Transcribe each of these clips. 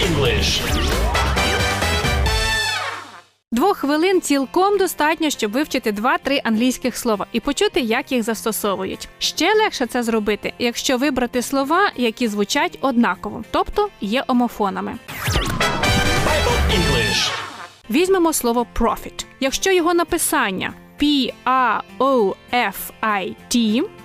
English. Двох хвилин цілком достатньо, щоб вивчити два-три англійських слова і почути, як їх застосовують. Ще легше це зробити, якщо вибрати слова, які звучать однаково, тобто є омофонами. Bible English. Візьмемо слово profit. Якщо його написання P-A-O-F-I-T,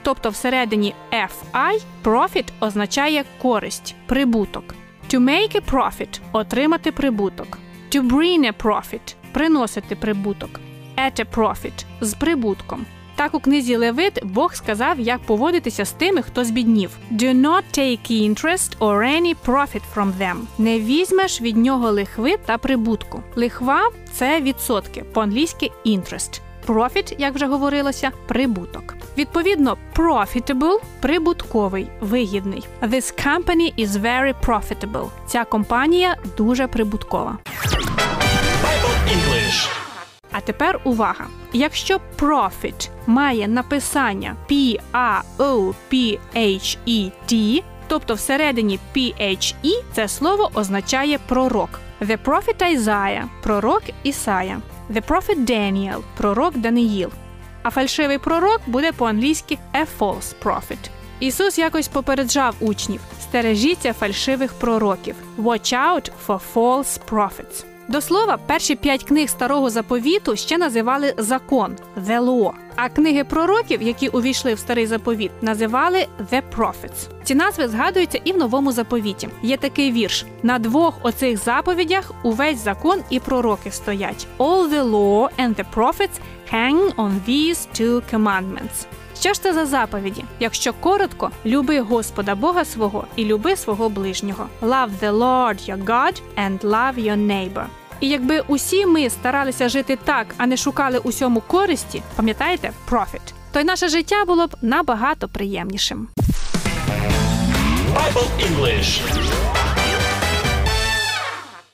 тобто всередині F-I, profit означає користь, прибуток. To make a profit отримати прибуток. To bring a profit приносити прибуток. At a profit з прибутком. Так у книзі Левит Бог сказав, як поводитися з тими, хто збіднів. Do not take interest or any profit from them. Не візьмеш від нього лихви та прибутку. Лихва це відсотки, по-англійськи interest. Profit, як вже говорилося, прибуток. Відповідно, profitable – прибутковий, вигідний. This company is very profitable. Ця компанія дуже прибуткова. Bible English. А тепер увага! Якщо profit має написання P-A-O-P-H-E-T, тобто всередині P-H-E, це слово означає пророк. The prophet Isaiah – пророк Ісая. The prophet Daniel – пророк Даниїл. А фальшивий пророк буде по-англійськи a false prophet. Ісус якось попереджав учнів: стережіться фальшивих пророків. Watch out for false prophets. До слова, перші п'ять книг старого заповіту ще називали закон the law, а книги пророків, які увійшли в старий заповіт, називали the prophets. Ці назви згадуються і в новому заповіті. Є такий вірш: на двох оцих заповідях увесь закон і пророки стоять. All the law and the prophets hang on these two commandments. Що ж це за заповіді? Якщо коротко, люби Господа Бога свого і люби свого ближнього. Love the Lord your God and love your neighbor. І якби усі ми старалися жити так, а не шукали усьому користі, пам'ятаєте, profit, то й наше життя було б набагато приємнішим. Bible English.